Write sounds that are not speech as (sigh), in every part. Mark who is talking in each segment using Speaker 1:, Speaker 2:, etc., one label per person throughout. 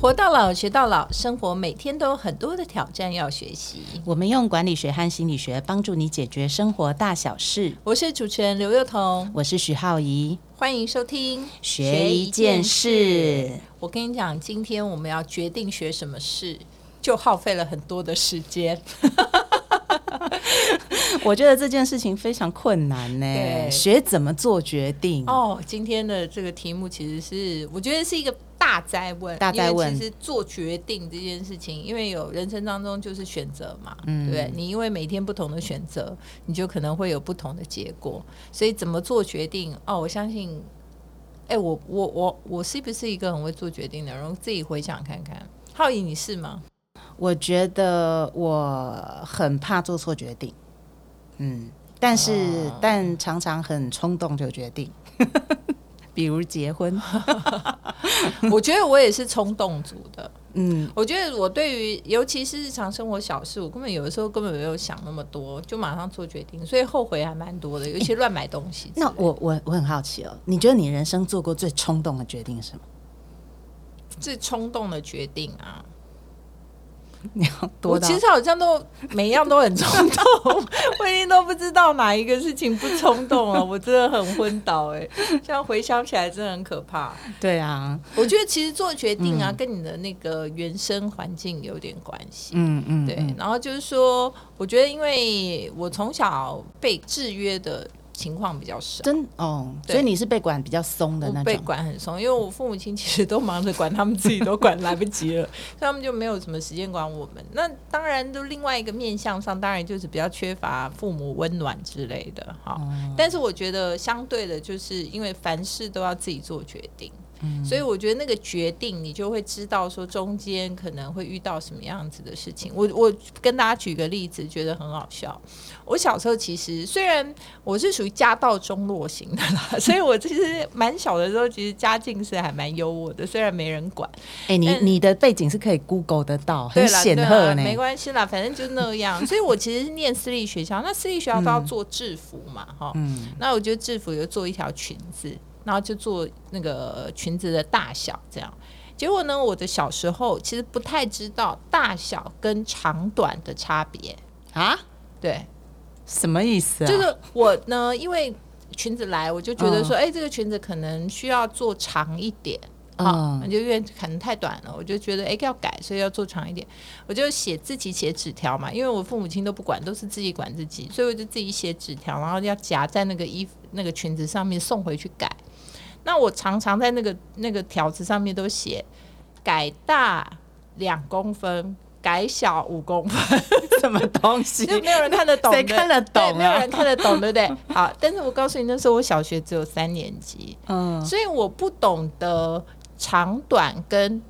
Speaker 1: 活到老，学到老，生活每天都有很多的挑战要学习。
Speaker 2: 我们用管理学和心理学帮助你解决生活大小事。
Speaker 1: 我是主持人刘幼彤，
Speaker 2: 我是许浩怡，
Speaker 1: 欢迎收听
Speaker 2: 学一件事。
Speaker 1: 我跟你讲，今天我们要决定学什么事，就耗费了很多的时间。(laughs)
Speaker 2: 我觉得这件事情非常困难呢。
Speaker 1: 对
Speaker 2: 学怎么做决定？
Speaker 1: 哦，今天的这个题目其实是我觉得是一个大灾问，
Speaker 2: 大灾问
Speaker 1: 其实做决定这件事情，因为有人生当中就是选择嘛，
Speaker 2: 嗯
Speaker 1: 对？你因为每天不同的选择，你就可能会有不同的结果。所以怎么做决定？哦，我相信，哎，我我我我是不是一个很会做决定的人？我自己回想看看，浩怡你是吗？
Speaker 2: 我觉得我很怕做错决定，嗯，但是、
Speaker 1: 哦
Speaker 2: 但常常很冲动就决定，(laughs) 比如结婚，(laughs)
Speaker 1: 我觉得我也是冲动组的。
Speaker 2: 嗯，
Speaker 1: 我觉得我对于尤其是日常生活小事，我根本有的时候根本没有想那么多，就马上做决定，所以后悔还蛮多的，尤其乱买东西。
Speaker 2: 那我我我很好奇哦，你觉得你人生做过最冲动的决定是什么？
Speaker 1: 最冲动的决定啊，
Speaker 2: 你 (laughs) 要多到。
Speaker 1: 其实好像都每一样都很冲动，(laughs) 我已经都不知道哪一个事情不冲动了，(laughs) 我真的很昏倒哎、这样回想起来真的很可怕。
Speaker 2: 对啊，
Speaker 1: 我觉得其实做决定啊，跟你的那个原生环境有点关系。
Speaker 2: 嗯嗯，
Speaker 1: 对
Speaker 2: 嗯，
Speaker 1: 然后就是说，我觉得因为我从小被制约的情况比较少，
Speaker 2: 真哦，所以你是被管比较松的
Speaker 1: 我被
Speaker 2: 那种，
Speaker 1: 管很松，因为我父母亲其实都忙着管他们自己，都管来不及了，(laughs) 所以他们就没有什么时间管我们。那当然，就另外一个面向上，当然就是比较缺乏父母温暖之类的哈。
Speaker 2: 哦
Speaker 1: 但是我觉得相对的，就是因为凡事都要自己做决定。所以我觉得那个决定，你就会知道说中间可能会遇到什么样子的事情。我我跟大家举个例子，觉得很好笑。我小时候其实虽然我是属于家道中落型的啦，(laughs) 所以我其实蛮小的时候，其实家境是还蛮优渥的，虽然没人管。
Speaker 2: 哎，你你的背景是可以 Google 得到，很显赫呢，
Speaker 1: 啦没关系啦，反正就那样。所以我其实是念私立学校，那私立学校都要做制服嘛，哈、
Speaker 2: 嗯
Speaker 1: 那我觉得制服有做一条裙子，然后就做那个裙子的大小这样。结果呢，我的小时候其实不太知道大小跟长短的差别。
Speaker 2: 啊，
Speaker 1: 对，
Speaker 2: 什么意思啊？
Speaker 1: 就是我呢，因为裙子来，我就觉得说，哎、这个裙子可能需要做长一点。啊，
Speaker 2: 嗯
Speaker 1: 就因为可能太短了，我就觉得哎要改，所以要做长一点。我就写自己写纸条嘛，因为我父母亲都不管，都是自己管自己，所以我就自己写纸条，然后要夹在那个衣服那个裙子上面送回去改。那我常常在那个那个条子上面都写改大两公分，改小五公分。(laughs)
Speaker 2: 什么东西？
Speaker 1: 就没有人看得懂，
Speaker 2: 谁看得懂啊
Speaker 1: 对没有人看得懂，对不对？好，但是我告诉你，那时候我小学只有三年级，
Speaker 2: 嗯，
Speaker 1: 所以我不懂得长短跟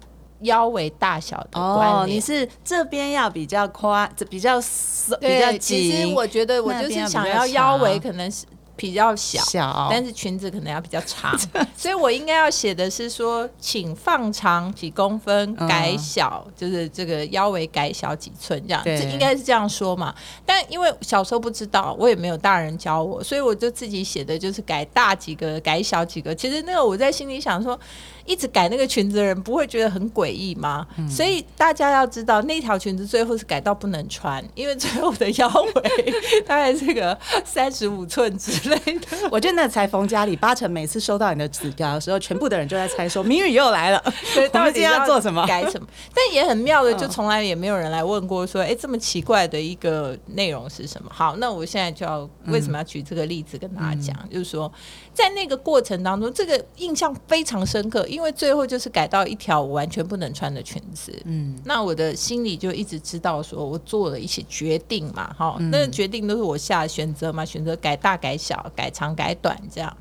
Speaker 1: 腰围大小的关
Speaker 2: 哦，你是这边要比较宽，这比较松，比
Speaker 1: 对，
Speaker 2: 较
Speaker 1: 其实
Speaker 2: 紧，
Speaker 1: 我觉得我就是想要腰围可能是比较小。
Speaker 2: 小，
Speaker 1: 但是裙子可能要比较长，(laughs) 所以我应该要写的是说，请放长几公分，
Speaker 2: 嗯
Speaker 1: 改小，就是这个腰围改小几寸，这样，这应该是这样说嘛。但因为小时候不知道，我也没有大人教我，所以我就自己写的就是改大几个，改小几个。其实那个我在心里想说，一直改那个裙子的人不会觉得很诡异吗？
Speaker 2: 嗯
Speaker 1: 所以大家要知道，那条裙子最后是改到不能穿，因为最后的腰围 (laughs) 大概是个三十五寸之类的。
Speaker 2: 我觉得那裁缝家里八成每次收到你的纸条的时候，全部的人就在猜说，明宇又来了，
Speaker 1: 对，(laughs)
Speaker 2: 我们今天要做什么？
Speaker 1: 改什么？但也很妙的，
Speaker 2: 嗯
Speaker 1: 就从来也没有人来问过说，哎、这么奇怪的一个内容是什么？好，那我现在就要为什么要举这个例子跟大家讲，
Speaker 2: 嗯
Speaker 1: 就是说，在那个过程当中，这个印象非常深刻，因为最后就是改到一条我完全不能穿的裙子。
Speaker 2: 嗯，
Speaker 1: 那我的心里就一直知道，说我做了一些决定嘛，哈、
Speaker 2: 嗯
Speaker 1: 那个决定都是我下的选择嘛，选择改大、改小、改长、改短这样。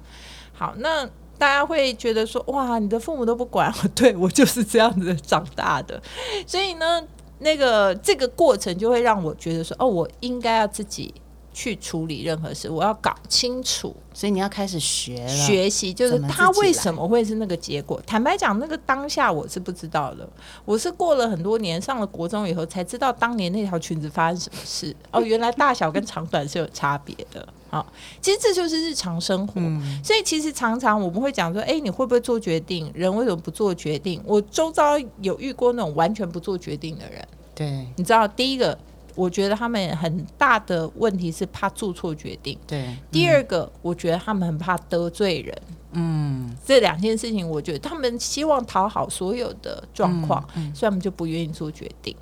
Speaker 1: 好，那大家会觉得说，哇，你的父母都不管我，(laughs) 对我就是这样子长大的，所以呢，那个这个过程就会让我觉得说，哦，我应该要自己去处理任何事，我要搞清楚。
Speaker 2: 所以你要开始学了，
Speaker 1: 学习就是他为什么会是那个结果。坦白讲，那个当下我是不知道的，我是过了很多年，上了国中以后才知道当年那条裙子发生什么事。(laughs) 哦，原来大小跟长短是有差别的。好，其实这就是日常生活。
Speaker 2: 嗯
Speaker 1: 所以其实常常我们会讲说，哎、你会不会做决定？人为什么不做决定？我周遭有遇过那种完全不做决定的人。
Speaker 2: 对
Speaker 1: 你知道，第一个，我觉得他们很大的问题是怕做错决定。
Speaker 2: 对，
Speaker 1: 第二个，我觉得他们很怕得罪人。
Speaker 2: 嗯，
Speaker 1: 这两件事情，我觉得他们希望讨好所有的状况，所以他们就不愿意做决定。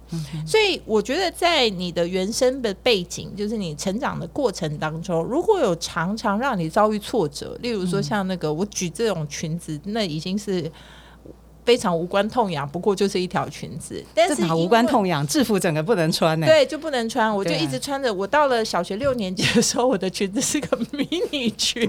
Speaker 1: 所以我觉得，在你的原生的背景，就是你成长的过程当中，如果有常常让你遭遇挫折，例如说像那个我举这种裙子，那已经是。非常无关痛痒，不过就是一条裙子，但是
Speaker 2: 无关痛痒？制服整个不能穿呢、
Speaker 1: 对，就不能穿，我就一直穿着。我到了小学六年级的时候，我的裙子是个 (laughs) 迷你裙，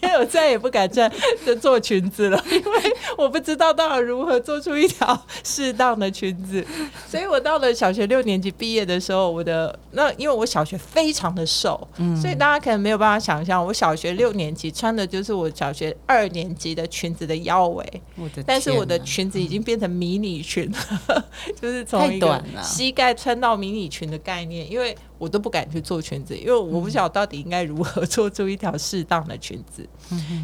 Speaker 1: 因为我再也不敢穿着做裙子了，因为我不知道到底如何做出一条适当的裙子。所以我到了小学六年级毕业的时候，我的那因为我小学非常的瘦，所以大家可能没有办法想象，我小学六年级穿的就是我小学二年级的裙子的腰围。
Speaker 2: 我的
Speaker 1: 但是我的
Speaker 2: 天哪
Speaker 1: 裙子已经变成迷你裙了，(laughs) 就是从一个
Speaker 2: 短
Speaker 1: 膝盖穿到迷你裙的概念，因为我都不敢去做裙子，因为我不晓得到底应该如何做出一条适当的裙子。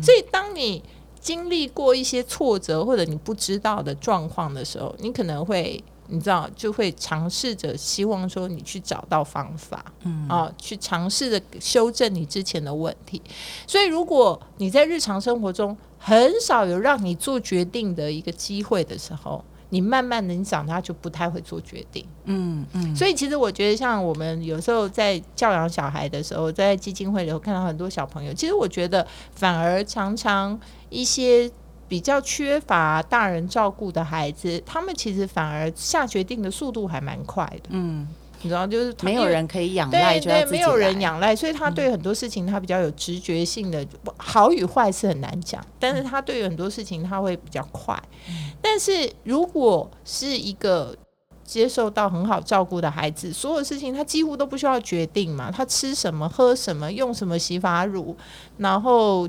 Speaker 1: 所以当你经历过一些挫折或者你不知道的状况的时候，你可能会。你知道，就会尝试着希望说你去找到方法，嗯啊，去尝试着修正你之前的问题。所以，如果你在日常生活中很少有让你做决定的一个机会的时候，你慢慢的你长大就不太会做决定。
Speaker 2: 嗯嗯，
Speaker 1: 所以其实我觉得，像我们有时候在教养小孩的时候，在基金会里头看到很多小朋友，其实我觉得反而常常一些比较缺乏大人照顾的孩子，他们其实反而下决定的速度还蛮快的。
Speaker 2: 嗯，
Speaker 1: 你知道，就是他
Speaker 2: 没有人可以仰赖，
Speaker 1: 对对，没有人仰赖，所以他对很多事情他比较有直觉性的，好与坏是很难讲，但是他对于很多事情他会比较快。
Speaker 2: 嗯
Speaker 1: 但是如果是一个接受到很好照顾的孩子，所有事情他几乎都不需要决定嘛，他吃什么、喝什么、用什么洗发乳，然后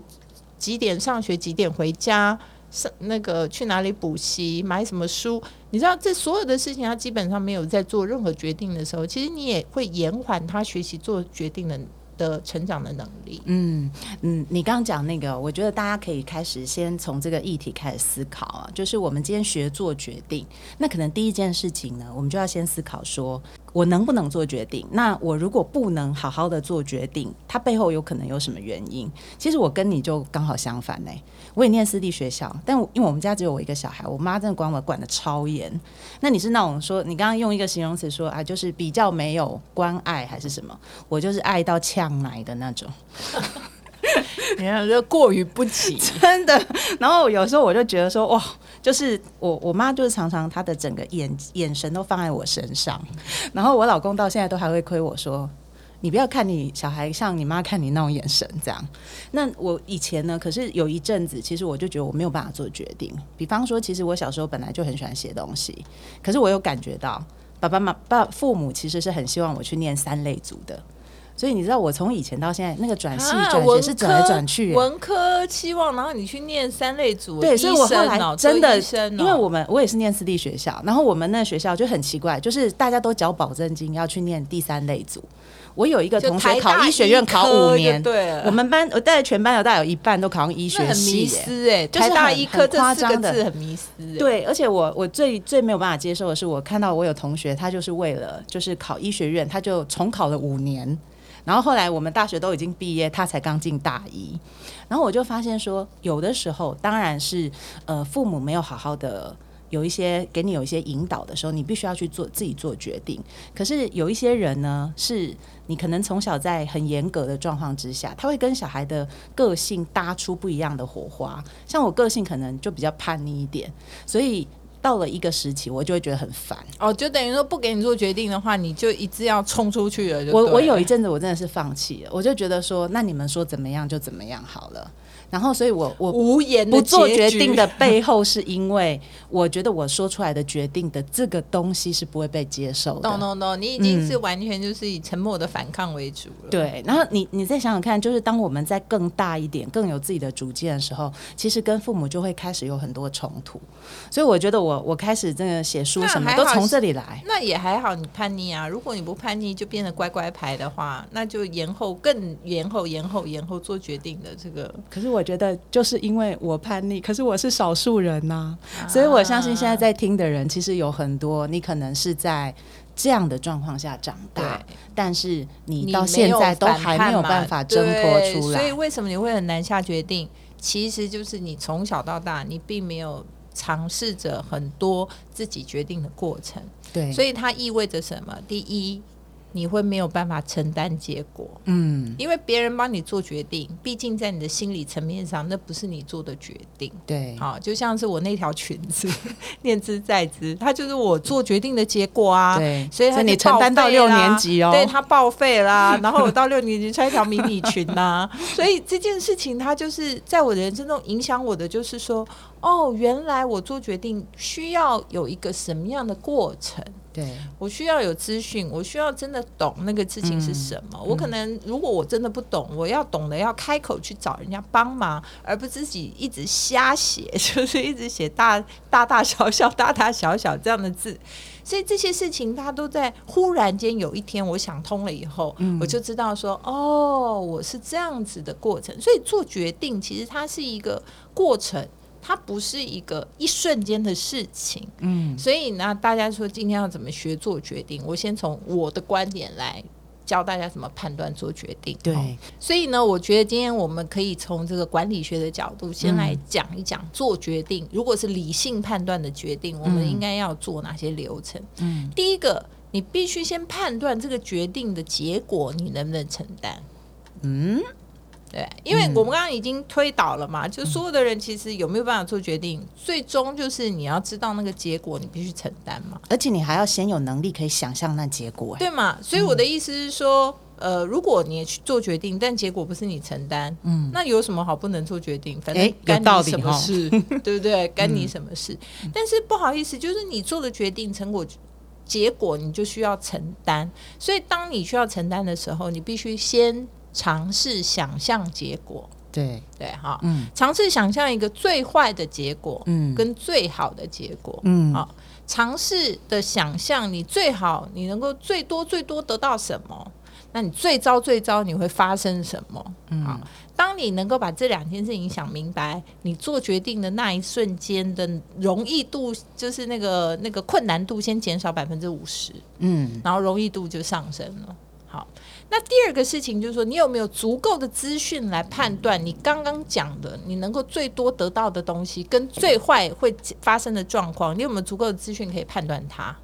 Speaker 1: 几点上学、几点回家。上那个去哪里补习，买什么书？你知道，这所有的事情，他基本上没有在做任何决定的时候，其实你也会延缓他学习做决定的的成长的能力。
Speaker 2: 嗯嗯，你刚刚讲那个，我觉得大家可以开始先从这个议题开始思考啊，就是我们今天学做决定，那可能第一件事情呢，我们就要先思考说，我能不能做决定？那我如果不能好好的做决定，它背后有可能有什么原因？其实我跟你就刚好相反呢、我也念私立学校，但因为我们家只有我一个小孩，我妈真的管我管的超严。那你是那种说，你刚刚用一个形容词说啊，就是比较没有关爱还是什么？我就是爱到呛奶的那种。(laughs)
Speaker 1: 你看，就过于不及。(laughs)
Speaker 2: 真的。然后有时候我就觉得说，哇，就是我我妈就是常常她的整个眼眼神都放在我身上，然后我老公到现在都还会亏我说。你不要看你小孩像你妈看你那种眼神这样。那我以前呢，可是有一阵子，其实我就觉得我没有办法做决定。比方说，其实我小时候本来就很喜欢写东西，可是我有感觉到爸爸妈爸父母其实是很希望我去念三类组的。所以你知道，我从以前到现在，那个转系
Speaker 1: 啊
Speaker 2: 转学是转来转去、欸
Speaker 1: 文科期望，然后你去念三类组，
Speaker 2: 对，所以我后来真的，因为我们我也是念私立学校，然后我们那学校就很奇怪，就是大家都缴保证金要去念第三类组。我有一个
Speaker 1: 就
Speaker 2: 同学考医学院考五年，
Speaker 1: 对了，
Speaker 2: 我们班我带全班有大概有一半都考上医学
Speaker 1: 那很迷
Speaker 2: 系
Speaker 1: 哎，
Speaker 2: 就是
Speaker 1: 台大
Speaker 2: 很
Speaker 1: 医科这四个字很迷失欸。
Speaker 2: 对，而且我我最最没有办法接受的是，我看到我有同学，他就是为了就是考医学院，他就重考了五年，然后后来我们大学都已经毕业，他才刚进大一，然后我就发现说，有的时候当然是呃父母没有好好的。有一些给你有一些引导的时候，你必须要去做自己做决定。可是有一些人呢，是你可能从小在很严格的状况之下，他会跟小孩的个性搭出不一样的火花。像我个性可能就比较叛逆一点，所以到了一个时期，我就会觉得很烦。
Speaker 1: 哦，就等于说不给你做决定的话，你就一直要冲出去了就了。
Speaker 2: 我我有一阵子我真的是放弃了，我就觉得说，那你们说怎么样就怎么样好了。然后所以我我
Speaker 1: 无言
Speaker 2: 不做决定的背后，是因为我觉得我说出来的决定的这个东西是不会被接受的。
Speaker 1: no no no，你已经是完全就是以沉默的反抗为主了。
Speaker 2: 对，然后你你再想想看，就是当我们在更大一点、更有自己的主见的时候，其实跟父母就会开始有很多冲突。所以我觉得我我开始这个写书什么都从这里来。
Speaker 1: 那也还好，你叛逆啊。如果你不叛逆，就变得乖乖牌的话，那就延后、更延后、延后、延后做决定的这个。
Speaker 2: 可是我觉得，就是因为我叛逆，可是我是少数人呐、所以我相信现在在听的人，其实有很多你可能是在这样的状况下长大，但是你
Speaker 1: 你
Speaker 2: 到现在都还没有办法挣脱出
Speaker 1: 来所以。为什么你会很难下决定？其实就是你从小到大，你并没有尝试着很多自己决定的过程，
Speaker 2: 对，
Speaker 1: 所以它意味着什么？第一，你会没有办法承担结果，
Speaker 2: 嗯，
Speaker 1: 因为别人帮你做决定，毕竟在你的心理层面上，那不是你做的决定。
Speaker 2: 对，
Speaker 1: 好，就像是我那条裙子，(laughs) 念之在之，它就是我做决定的结果啊。
Speaker 2: 对，
Speaker 1: 所以
Speaker 2: 你承担到六年级哦，
Speaker 1: 对，它报废啦，(laughs) 然后我到六年级穿一条迷你裙呐、所以这件事情它就是在我的人生中影响我的，就是说，哦，原来我做决定需要有一个什么样的过程。
Speaker 2: 对，
Speaker 1: 我需要有资讯，我需要真的懂那个事情是什么。
Speaker 2: 嗯
Speaker 1: 我可能如果我真的不懂，我要懂得要开口去找人家帮忙，而不自己一直瞎写，(laughs) 就是一直写大大大小小、大大小小这样的字。所以这些事情，它都在忽然间有一天我想通了以后，
Speaker 2: 嗯
Speaker 1: 我就知道说，哦，我是这样子的过程。所以做决定其实它是一个过程。它不是一个一瞬间的事情，
Speaker 2: 嗯，
Speaker 1: 所以呢，大家说今天要怎么学做决定？我先从我的观点来教大家怎么判断做决定。哦
Speaker 2: 对，
Speaker 1: 所以呢，我觉得今天我们可以从这个管理学的角度，先来讲一讲做决定。如果是理性判断的决定，我们应该要做哪些流程？
Speaker 2: 嗯，
Speaker 1: 第一个，你必须先判断这个决定的结果你能不能承担。
Speaker 2: 嗯，
Speaker 1: 对，因为我们刚刚已经推导了嘛，就所有的人其实有没有办法做决定，最终就是你要知道那个结果，你必须承担嘛。
Speaker 2: 而且你还要先有能力可以想象那结果。哎
Speaker 1: 对嘛？所以我的意思是说，呃，如果你也去做决定，但结果不是你承担，
Speaker 2: 嗯，
Speaker 1: 那有什么好不能做决定？反正干你什么
Speaker 2: 哦
Speaker 1: 事，对不对？(laughs) 干你什么事？但是不好意思，就是你做的决定成果。结果你就需要承担，所以当你需要承担的时候，你必须先尝试想象结果，
Speaker 2: 对，
Speaker 1: 对哈，
Speaker 2: 嗯。
Speaker 1: 尝试想象一个最坏的结果，
Speaker 2: 嗯。
Speaker 1: 跟最好的结果，
Speaker 2: 嗯。
Speaker 1: 好，尝试的想象你最好你能够最多最多得到什么，那你最糟最糟你会发生什么？好，当你能够把这两件事情想明白，你做决定的那一瞬间的容易度，就是那个那个困难度先减少百分之五十，
Speaker 2: 嗯。
Speaker 1: 然后容易度就上升了。好，那第二个事情就是说，你有没有足够的资讯来判断你刚刚讲的，你能够最多得到的东西，跟最坏会发生的状况，你有没有足够的资讯可以判断它？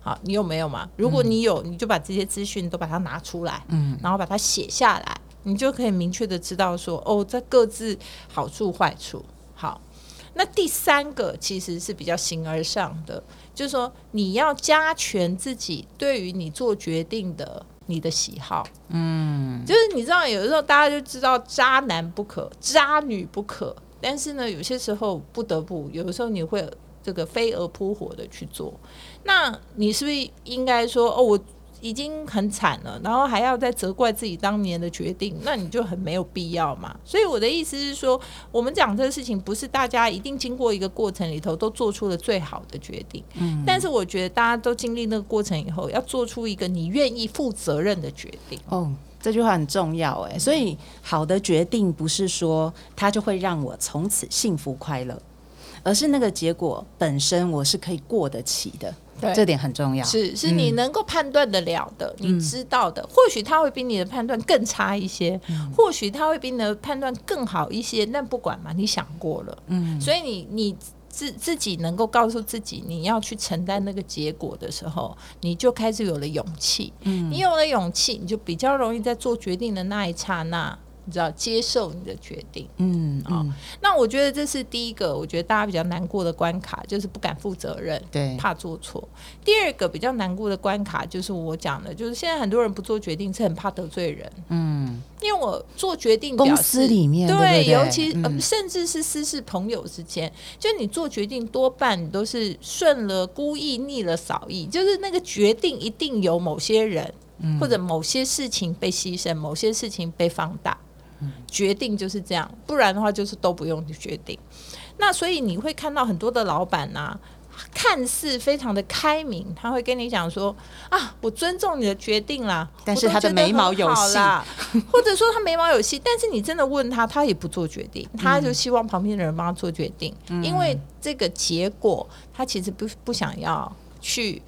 Speaker 1: 好，你有没有嘛？如果你有，你就把这些资讯都把它拿出来，
Speaker 2: 嗯
Speaker 1: 然后把它写下来，你就可以明确的知道说，哦，这各自好处坏处。好，那第三个其实是比较形而上的，就是说你要加权自己对于你做决定的你的喜好。
Speaker 2: 嗯，
Speaker 1: 就是你知道，有的时候大家就知道渣男不可，渣女不可，但是呢，有些时候不得不，有的时候你会这个飞蛾扑火的去做。那你是不是应该说，哦，我已经很惨了，然后还要再责怪自己当年的决定，那你就很没有必要嘛。所以我的意思是说，我们讲这个事情，不是大家一定经过一个过程里头都做出了最好的决定，嗯，但是我觉得大家都经历那个过程以后，要做出一个你愿意负责任的决定。
Speaker 2: 哦，这句话很重要哎。所以好的决定不是说它就会让我从此幸福快乐，而是那个结果本身我是可以过得起的，
Speaker 1: 对。
Speaker 2: 这点很重要。
Speaker 1: 是是你能够判断得了的，你知道的，或许他会比你的判断更差一些，或许他会比你的判断更好一些，那不管嘛，你想过了，
Speaker 2: 嗯，
Speaker 1: 所以你你自自己能够告诉自己你要去承担那个结果的时候，你就开始有了勇气，
Speaker 2: 嗯。
Speaker 1: 你有了勇气，你就比较容易在做决定的那一刹那。你知道接受你的决定。
Speaker 2: 嗯
Speaker 1: 哦
Speaker 2: 嗯，
Speaker 1: 那我觉得这是第一个，我觉得大家比较难过的关卡，就是不敢负责任。
Speaker 2: 对，
Speaker 1: 怕做错。第二个比较难过的关卡就是我讲的，就是现在很多人不做决定是很怕得罪人，
Speaker 2: 嗯，
Speaker 1: 因为我做决定
Speaker 2: 公
Speaker 1: 表示
Speaker 2: 司里面对
Speaker 1: 尤其、呃
Speaker 2: 嗯
Speaker 1: 甚至是私事朋友之间，就你做决定多半你都是顺了故意逆了扫意，就是那个决定一定有某些人、
Speaker 2: 嗯
Speaker 1: 或者某些事情被牺牲，某些事情被放大。
Speaker 2: 嗯
Speaker 1: 决定就是这样，不然的话就是都不用决定。那所以你会看到很多的老板呐、看似非常的开明，他会跟你讲说啊，我尊重你的决定啦，
Speaker 2: 但是他的眉毛有戏 (laughs)
Speaker 1: 或者说他眉毛有戏，但是你真的问他，他也不做决定，他就希望旁边的人帮他做决定，因为这个结果他其实不不想要去。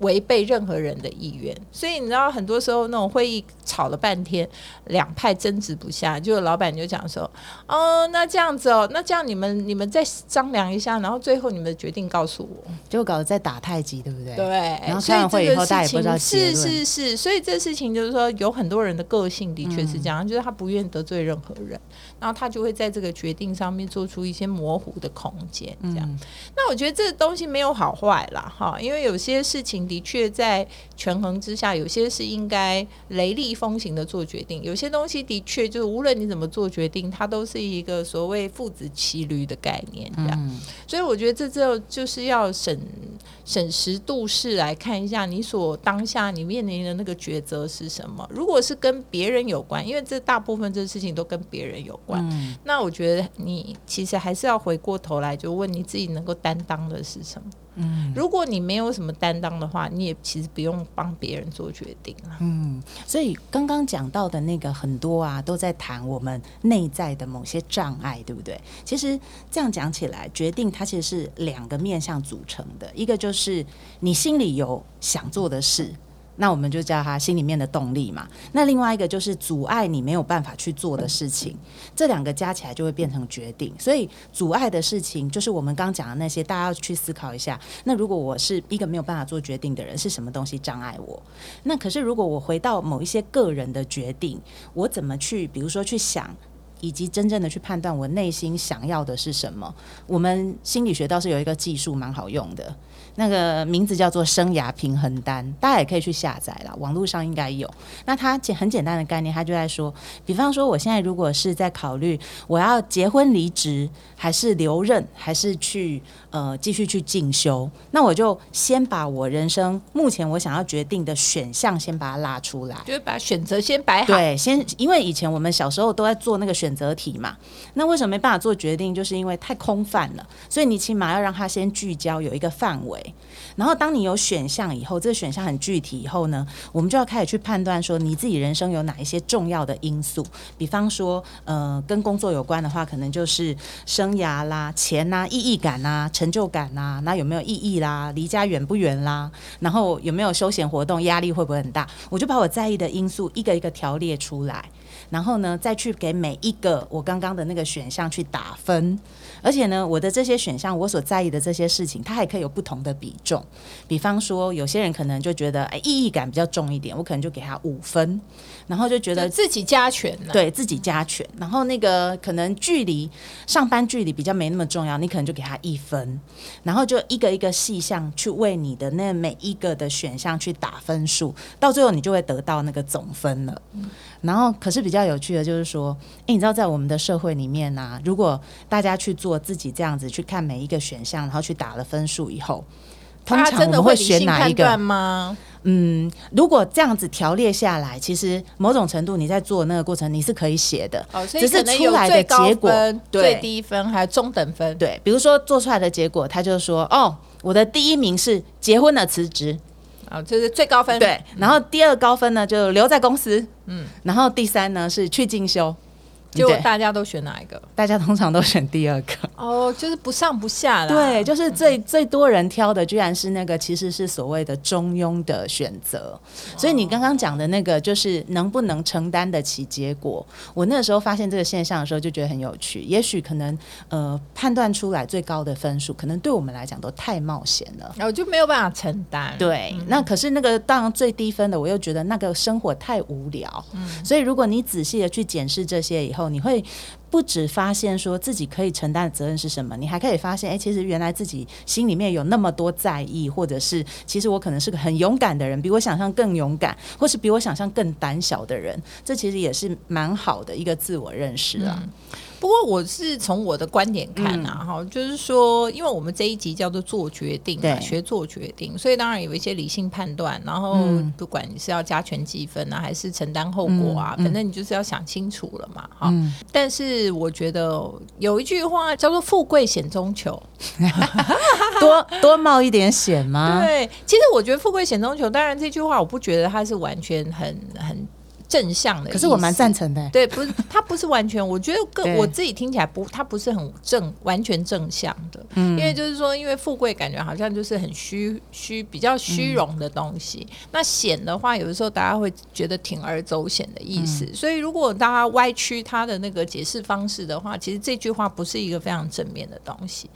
Speaker 1: 违背任何人的意愿，所以你知道，很多时候那种会议吵了半天，两派争执不下，就老板就讲说：“哦，那这样子哦，那这样你们你们再商量一下，然后最后你们的决定告诉我。”
Speaker 2: 结果搞得在打太极，对不对？
Speaker 1: 对，
Speaker 2: 然后
Speaker 1: 所以
Speaker 2: 开完会以后
Speaker 1: 这个事
Speaker 2: 大家也不知道
Speaker 1: 情是是是，所以这事情就是说，有很多人的个性的确是这
Speaker 2: 嗯
Speaker 1: 样，就是他不愿意得罪任何人，然后他就会在这个决定上面做出一些模糊的空间，这样。
Speaker 2: 嗯
Speaker 1: 那我觉得这个东西没有好坏啦，哈，因为有些事情的确在权衡之下，有些是应该雷厉风行的做决定，有些东西的确就是无论你怎么做决定，它都是一个所谓父子骑驴的概念，这样。
Speaker 2: 嗯
Speaker 1: 所以我觉得这就就是要审审时度势来看一下你所当下你面临的那个抉择是什么。如果是跟别人有关，因为这大部分这事情都跟别人有关，
Speaker 2: 嗯
Speaker 1: 那我觉得你其实还是要回过头来就问你自己能够担当的是什么。
Speaker 2: 嗯
Speaker 1: 如果你没有什么担当的话，你也其实不用帮别人做决定了。
Speaker 2: 嗯，所以刚刚讲到的那个很多啊，都在谈我们内在的某些障碍，对不对？其实这样讲起来，决定它其实是两个面向组成的，一个就是你心里有想做的事。那我们就叫他心里面的动力嘛。那另外一个就是阻碍你没有办法去做的事情，这两个加起来就会变成决定。所以阻碍的事情，就是我们刚讲的那些，大家要去思考一下。那如果我是一个没有办法做决定的人，是什么东西障碍我？那可是如果我回到某一些个人的决定，我怎么去，比如说去想。以及真正的去判断我内心想要的是什么，我们心理学倒是有一个技术蛮好用的，那个名字叫做生涯平衡单，大家也可以去下载啦，网络上应该有。那它简很简单的概念，它就在说，比方说我现在如果是在考虑我要结婚离职，还是留任，还是去呃继续去进修，那我就先把我人生目前我想要决定的选项先把它拉出来。
Speaker 1: 就是把选择先摆好，
Speaker 2: 对，先因为以前我们小时候都在做那个选择题嘛，那为什么没办法做决定？就是因为太空泛了，所以你起码要让它先聚焦，有一个范围。然后当你有选项以后，这个选项很具体以后呢，我们就要开始去判断说你自己人生有哪一些重要的因素。比方说，呃，跟工作有关的话，可能就是生涯啦、钱呐、意义感呐、成就感呐、那有没有意义啦？离家远不远啦？然后有没有休闲活动？压力会不会很大？我就把我在意的因素一个一个条列出来。然后呢，再去给每一个我刚刚的那个选项去打分，而且呢，我的这些选项，我所在意的这些事情，它还可以有不同的比重。比方说，有些人可能就觉得，哎，意义感比较重一点，我可能就给他五分，然后就觉得
Speaker 1: 就自己加权了、
Speaker 2: 对自己加权，然后那个可能距离上班距离比较没那么重要，你可能就给他一分，然后就一个一个细项去为你的那每一个的选项去打分数，到最后你就会得到那个总分了。然后，可是比较有趣的就是说，哎，你知道在我们的社会里面呢、如果大家去做自己这样子去看每一个选项，然后去打了分数以后，通常我们会
Speaker 1: 真的理
Speaker 2: 选哪一个？
Speaker 1: 吗？
Speaker 2: 嗯，如果这样子条列下来，其实某种程度你在做那个过程，你是可以写的。
Speaker 1: 哦，
Speaker 2: 只是出来的结果
Speaker 1: 最低分还有中等分。
Speaker 2: 对，比如说做出来的结果，他就说：“哦，我的第一名是结婚了辞职，
Speaker 1: 啊，这是最高分。
Speaker 2: 对，然后第二高分呢就留在公司，嗯，然后第三呢是去进修，
Speaker 1: 结果大家都选哪一个？
Speaker 2: 大家通常都选第二个。
Speaker 1: 哦，就是不上不下啦。
Speaker 2: 对，就是最最多人挑的，居然是那个其实是所谓的中庸的选择。所以你刚刚讲的那个，就是能不能承担得起结果。我那时候发现这个现象的时候，就觉得很有趣。也许可能呃判断出来最高的分数，可能对我们来讲都太冒险了。
Speaker 1: 然后就没有办法承担。
Speaker 2: 对，那可是那个当然最低分的，我又觉得那个生活太无聊。嗯所以如果你仔细的去检视这些以后，你会不止发现说自己可以承担的责任是什么，你还可以发现，哎、其实原来自己心里面有那么多在意，或者是其实我可能是个很勇敢的人，比我想象更勇敢，或是比我想象更胆小的人，这其实也是蛮好的一个自我认识啊。
Speaker 1: 不过我是从我的观点看啊，哈、就是说，因为我们这一集叫做做决定嘛，
Speaker 2: 对。
Speaker 1: 学做决定，所以当然有一些理性判断，然后
Speaker 2: 嗯。
Speaker 1: 不管你是要加权积分啊，还是承担后果啊，反正你就是要想清楚了嘛，哈、
Speaker 2: 嗯。
Speaker 1: 但是我觉得有一句话叫做“富贵险中求 (laughs) ”，
Speaker 2: 多多冒一点险吗？
Speaker 1: 对，其实我觉得“富贵险中求”，当然这句话我不觉得它是完全很很正向的，
Speaker 2: 可是我蛮赞。成的、
Speaker 1: 对，不是，他不是完全，我觉得更我自己听起来不，他不是很正，完全正向的。嗯，因为就是说，因为富贵感觉好像就是很虚虚，比较虚荣的东西。那险的话，有的时候大家会觉得铤而走险的意思。所以如果大家歪曲他的那个解释方式的话，其实这句话不是一个非常正面的东西。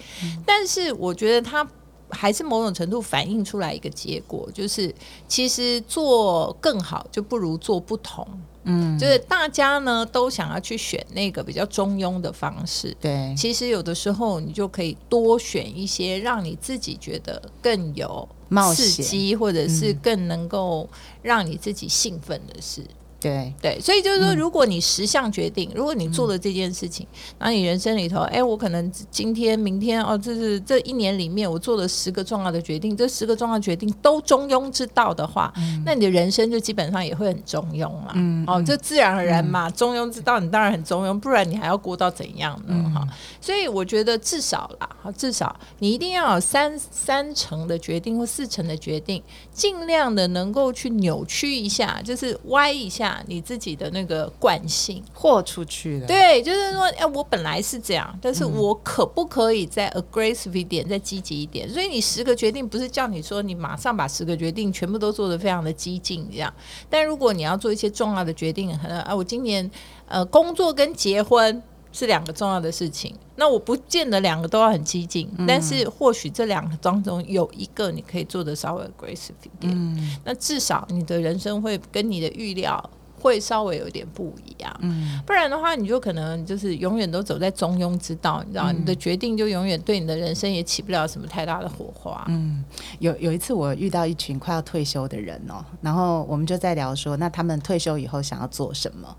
Speaker 1: 但是我觉得它。还是某种程度反映出来一个结果，就是其实做更好就不如做不同。嗯，就是大家呢都想要去选那个比较中庸的方式。
Speaker 2: 对，
Speaker 1: 其实有的时候你就可以多选一些让你自己觉得更有
Speaker 2: 冒
Speaker 1: 刺
Speaker 2: 险
Speaker 1: 激，或者是更能够让你自己兴奋的事。
Speaker 2: 对，
Speaker 1: 对，所以就是说，如果你十项决定，如果你做了这件事情，然后你人生里头，哎，我可能今天、明天，哦，这是这一年里面我做了十个重要的决定，这十个重要决定都中庸之道的话，那你的人生就基本上也会很中庸嘛。哦，这自然而然嘛，中庸之道你当然很中庸，不然你还要过到怎样呢？哈、所以我觉得至少啦，哈，至少你一定要有三三成的决定或四成的决定，尽量的能够去扭曲一下，就是歪一下你自己的那个惯性。
Speaker 2: 豁出去了。
Speaker 1: 对，就是说，哎，我本来是这样，但是我可不可以再 aggressive 一点，再积极一点？所以你十个决定不是叫你说你马上把十个决定全部都做得非常的激进这样，但如果你要做一些重要的决定，可能啊，我今年呃工作跟结婚。是两个重要的事情，那我不见得两个都要很激进，但是或许这两个当中有一个你可以做的稍微 aggressive 一点，那至少你的人生会跟你的预料会稍微有点不一样，嗯不然的话你就可能就是永远都走在中庸之道，你知道，你的决定就永远对你的人生也起不了什么太大的火花。
Speaker 2: 嗯有有一次我遇到一群快要退休的人哦，然后我们就在聊说，那他们退休以后想要做什么？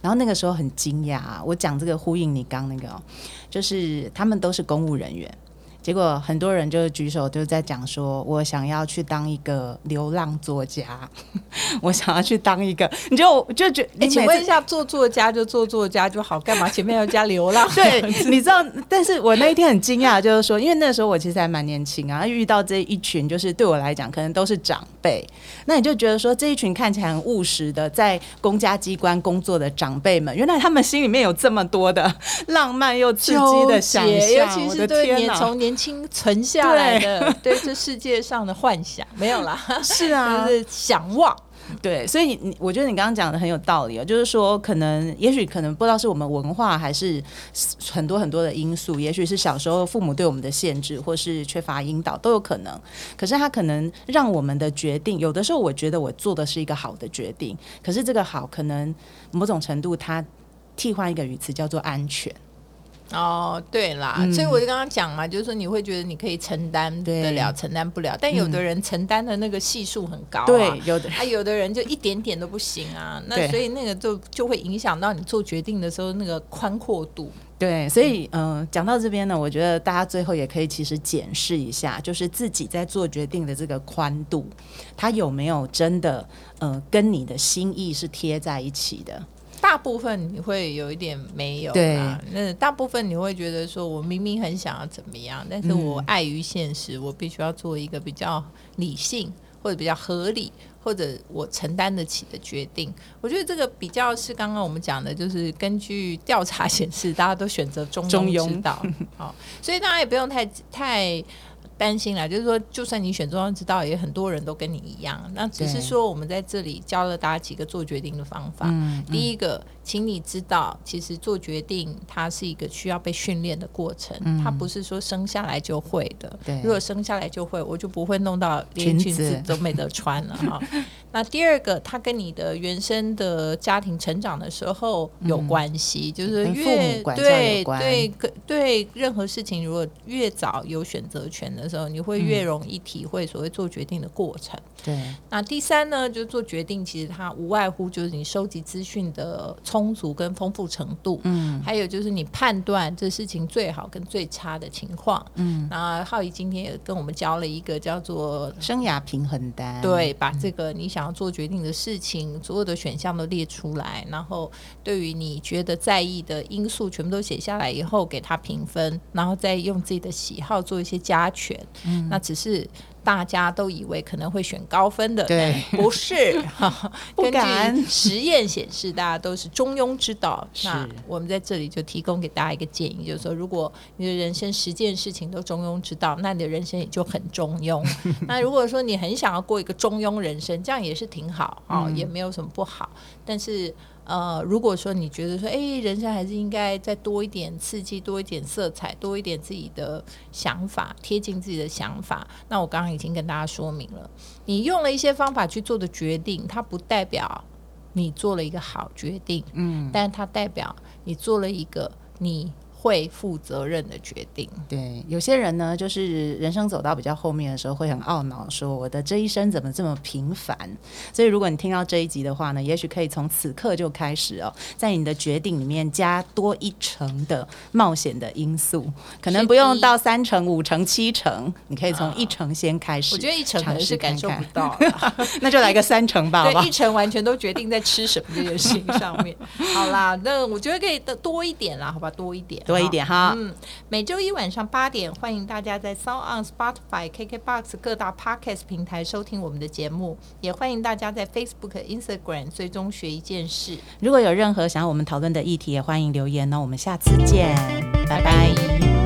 Speaker 2: 然后那个时候很惊讶、啊，我讲这个呼应你刚那个、哦，就是他们都是公务人员。结果很多人就是举手，就在讲说，我想要去当一个流浪作家，(laughs) 我想要去当一个，你就就觉，
Speaker 1: 哎、
Speaker 2: 你
Speaker 1: 请问一下，做作家就做作家就好，干嘛前面要加流浪？(laughs)
Speaker 2: 对，你知道，但是我那一天很惊讶，就是说，因为那时候我其实还蛮年轻啊，遇到这一群，就是对我来讲，可能都是长辈。那你就觉得说，这一群看起来很务实的，在公家机关工作的长辈们，原来他们心里面有这么多的浪漫又刺激的想象尤
Speaker 1: 其是对！年从年轻存下来的对 (laughs) 这世界上的幻想，没有啦，(laughs)
Speaker 2: 是啊，
Speaker 1: 就是想望。
Speaker 2: 对，所以你我觉得你刚刚讲的很有道理哦，就是说，可能也许可能不知道是我们文化还是很多很多的因素，也许是小时候父母对我们的限制，或是缺乏引导都有可能。可是他可能让我们的决定，有的时候我觉得我做的是一个好的决定，可是这个好可能某种程度它替换一个语词叫做安全。
Speaker 1: 哦，对啦，所以我就刚刚讲嘛，就是说你会觉得你可以承担得了，承担不了，但有的人承担的那个系数很高、啊，
Speaker 2: 对，有的
Speaker 1: 啊，有的人就一点点都不行啊，(laughs) 那所以那个就就会影响到你做决定的时候那个宽阔度。
Speaker 2: 对，所以嗯、呃，讲到这边呢，我觉得大家最后也可以其实检视一下，就是自己在做决定的这个宽度，它有没有真的呃跟你的心意是贴在一起的。
Speaker 1: 大部分你会有一点没有，
Speaker 2: 对，
Speaker 1: 那大部分你会觉得说，我明明很想要怎么样，但是我碍于现实，我必须要做一个比较理性或者比较合理，或者我承担得起的决定。我觉得这个比较是刚刚我们讲的，就是根据调查显示，大家都选择中庸之道。好，(laughs) 所以大家也不用太太。担心啦，就是说，就算你选中央之道，也很多人都跟你一样。那只是说，我们在这里教了大家几个做决定的方法。
Speaker 2: 嗯，
Speaker 1: 第一个，请你知道，其实做决定它是一个需要被训练的过程，它不是说生下来就会的。如果生下来就会，我就不会弄到连裙
Speaker 2: 子
Speaker 1: 都没得穿了哈。(laughs) 那第二个，它跟你的原生的家庭成长的时候有关系，就是越对对对对任何事情，如果越早有选择权的时候，你会越容易体会所谓做决定的过程。
Speaker 2: 对，
Speaker 1: 那第三呢，就是做决定，其实它无外乎就是你收集资讯的充足跟丰富程度，
Speaker 2: 嗯。
Speaker 1: 还有就是你判断这事情最好跟最差的情况。
Speaker 2: 嗯，
Speaker 1: 那浩怡今天也跟我们教了一个叫做。
Speaker 2: 生涯平衡单，
Speaker 1: 对，把这个你想要做决定的事情，所有的选项都列出来，然后对于你觉得在意的因素全部都写下来以后，给他评分，然后再用自己的喜好做一些加权。
Speaker 2: 嗯
Speaker 1: 那只是大家都以为可能会选高分的，
Speaker 2: 对
Speaker 1: 不是。(laughs) (laughs) 根
Speaker 2: 敢
Speaker 1: 据实验显示，大家都是中庸之道。那我们在这里就提供给大家一个建议，就是说，如果你的人生十件事情都中庸之道，那你的人生也就很中庸。(laughs) 那如果说你很想要过一个中庸人生，这样也是挺好哦，
Speaker 2: 嗯
Speaker 1: 也没有什么不好。但是呃，如果说你觉得说，哎，人生还是应该再多一点刺激，多一点色彩，多一点自己的想法，贴近自己的想法，那我刚刚已经跟大家说明了，你用了一些方法去做的决定，它不代表你做了一个好决定，
Speaker 2: 嗯，
Speaker 1: 但它代表你做了一个你会负责任的决定。
Speaker 2: 对，有些人呢，就是人生走到比较后面的时候，会很懊恼，说我的这一生怎么这么平凡？所以，如果你听到这一集的话呢，也许可以从此刻就开始哦，在你的决定里面加多一层的冒险的因素，可能不用到三成、五成、七成，你可以从一成先开始。
Speaker 1: 我觉得一成可能是感受不到，(laughs)
Speaker 2: 那就来个三成吧，
Speaker 1: 对，一？成完全都决定在吃什么这件事情上面。(laughs) 好啦，那我觉得可以多多一点啦，好吧，多一点，
Speaker 2: 多一点哈。
Speaker 1: 嗯，每周一晚上八点，欢迎大家在 Sound on Spotify、KKBox 各大 Podcast 平台收听我们的节目，也欢迎大家在 Facebook、Instagram 追踪学一件事。
Speaker 2: 如果有任何想要我们讨论的议题，也欢迎留言哦。我们下次见，拜拜